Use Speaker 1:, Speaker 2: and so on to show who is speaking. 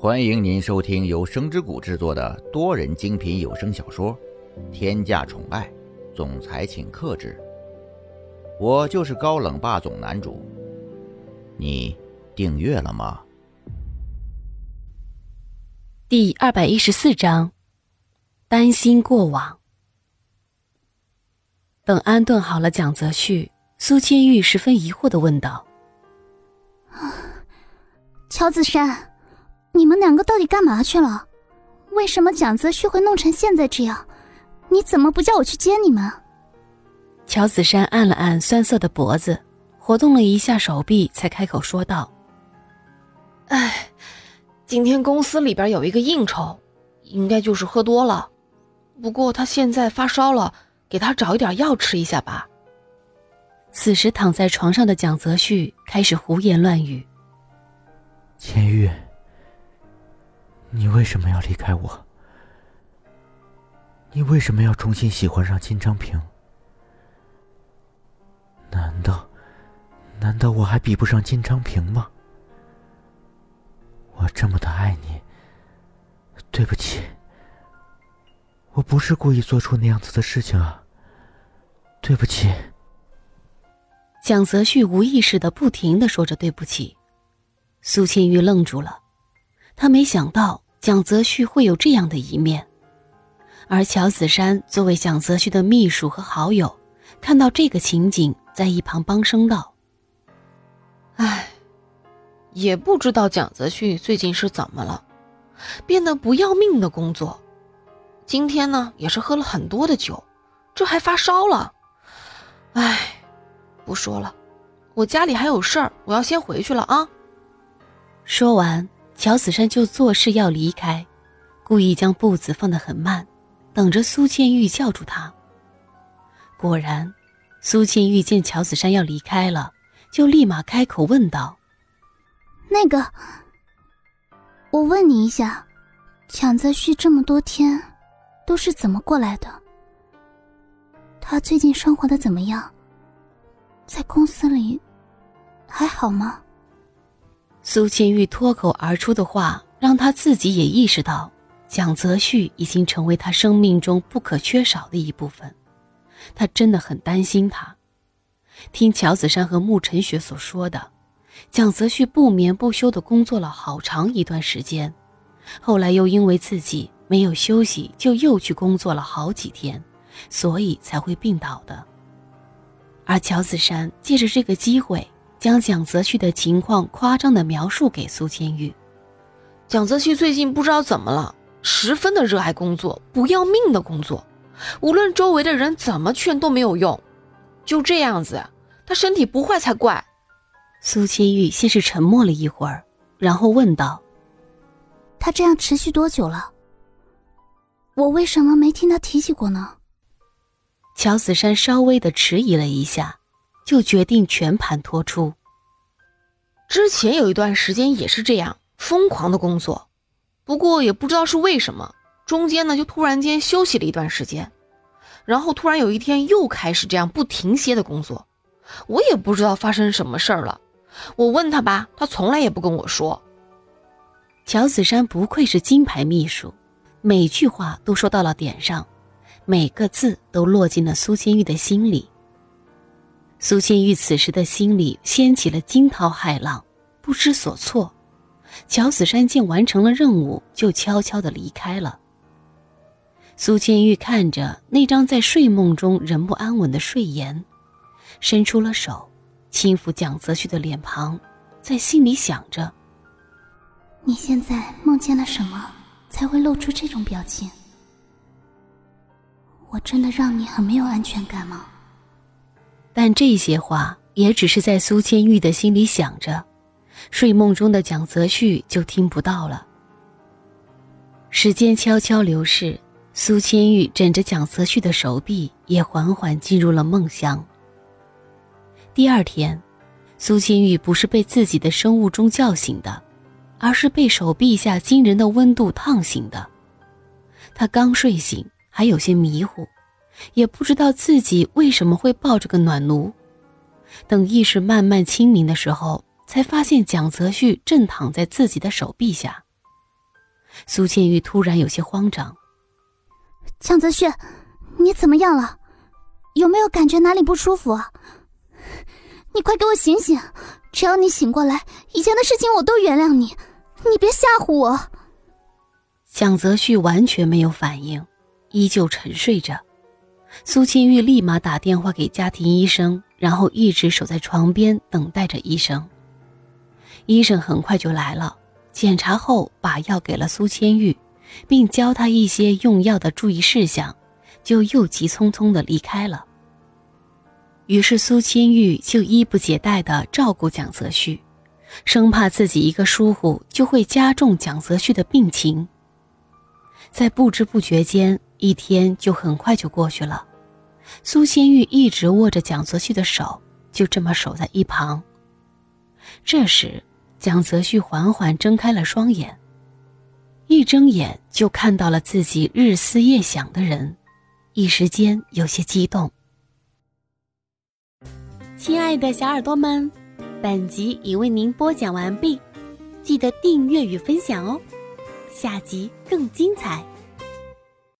Speaker 1: 欢迎您收听由声之谷制作的多人精品有声小说《天价宠爱总裁请克制》，我就是高冷霸总男主。你订阅了吗？
Speaker 2: 第二百一十四章，担心过往。等安顿好了蒋泽旭，苏千玉十分疑惑的问道：“
Speaker 3: 乔子山。”你们两个到底干嘛去了？为什么蒋泽旭会弄成现在这样？你怎么不叫我去接你们？
Speaker 2: 乔子山按了按酸涩的脖子，活动了一下手臂，才开口说道：“
Speaker 4: 哎，今天公司里边有一个应酬，应该就是喝多了。不过他现在发烧了，给他找一点药吃一下吧。”
Speaker 2: 此时躺在床上的蒋泽旭开始胡言乱语：“
Speaker 5: 千玉。”为什么要离开我？你为什么要重新喜欢上金昌平？难道，难道我还比不上金昌平吗？我这么的爱你，对不起，我不是故意做出那样子的事情啊，对不起。
Speaker 2: 蒋泽旭无意识的不停的说着对不起，苏千玉愣住了。他没想到蒋泽旭会有这样的一面，而乔子山作为蒋泽旭的秘书和好友，看到这个情景，在一旁帮声道：“
Speaker 4: 唉，也不知道蒋泽旭最近是怎么了，变得不要命的工作。今天呢，也是喝了很多的酒，这还发烧了。唉，不说了，我家里还有事儿，我要先回去了啊。”
Speaker 2: 说完。乔子山就做事要离开，故意将步子放得很慢，等着苏倩玉叫住他。果然，苏倩玉见乔子山要离开了，就立马开口问道：“
Speaker 3: 那个，我问你一下，蒋泽旭这么多天都是怎么过来的？他最近生活的怎么样？在公司里还好吗？”
Speaker 2: 苏千玉脱口而出的话，让他自己也意识到，蒋泽旭已经成为他生命中不可缺少的一部分。他真的很担心他。听乔子山和穆晨雪所说的，蒋泽旭不眠不休地工作了好长一段时间，后来又因为自己没有休息，就又去工作了好几天，所以才会病倒的。而乔子山借着这个机会。将蒋泽旭的情况夸张的描述给苏千玉。
Speaker 4: 蒋泽旭最近不知道怎么了，十分的热爱工作，不要命的工作，无论周围的人怎么劝都没有用，就这样子，他身体不坏才怪。
Speaker 2: 苏千玉先是沉默了一会儿，然后问道：“
Speaker 3: 他这样持续多久了？我为什么没听他提起过呢？”
Speaker 2: 乔子山稍微的迟疑了一下。就决定全盘托出。
Speaker 4: 之前有一段时间也是这样疯狂的工作，不过也不知道是为什么，中间呢就突然间休息了一段时间，然后突然有一天又开始这样不停歇的工作，我也不知道发生什么事儿了。我问他吧，他从来也不跟我说。
Speaker 2: 乔子山不愧是金牌秘书，每句话都说到了点上，每个字都落进了苏千玉的心里。苏千玉此时的心里掀起了惊涛骇浪，不知所措。乔子山见完成了任务，就悄悄地离开了。苏千玉看着那张在睡梦中仍不安稳的睡颜，伸出了手，轻抚蒋泽旭的脸庞，在心里想着：
Speaker 3: 你现在梦见了什么，才会露出这种表情？我真的让你很没有安全感吗？
Speaker 2: 但这些话也只是在苏千玉的心里想着，睡梦中的蒋泽旭就听不到了。时间悄悄流逝，苏千玉枕着蒋泽旭的手臂，也缓缓进入了梦乡。第二天，苏千玉不是被自己的生物钟叫醒的，而是被手臂下惊人的温度烫醒的。她刚睡醒，还有些迷糊。也不知道自己为什么会抱着个暖炉，等意识慢慢清明的时候，才发现蒋泽旭正躺在自己的手臂下。苏倩玉突然有些慌张。
Speaker 3: 蒋泽旭，你怎么样了？有没有感觉哪里不舒服啊？你快给我醒醒！只要你醒过来，以前的事情我都原谅你。你别吓唬我。
Speaker 2: 蒋泽旭完全没有反应，依旧沉睡着。苏清玉立马打电话给家庭医生，然后一直守在床边等待着医生。医生很快就来了，检查后把药给了苏千玉，并教他一些用药的注意事项，就又急匆匆的离开了。于是苏千玉就衣不解带的照顾蒋泽旭，生怕自己一个疏忽就会加重蒋泽旭的病情。在不知不觉间，一天就很快就过去了。苏仙玉一直握着蒋泽旭的手，就这么守在一旁。这时。蒋泽旭缓缓睁开了双眼，一睁眼就看到了自己日思夜想的人，一时间有些激动。亲爱的小耳朵们，本集已为您播讲完毕，记得订阅与分享哦，下集更精彩。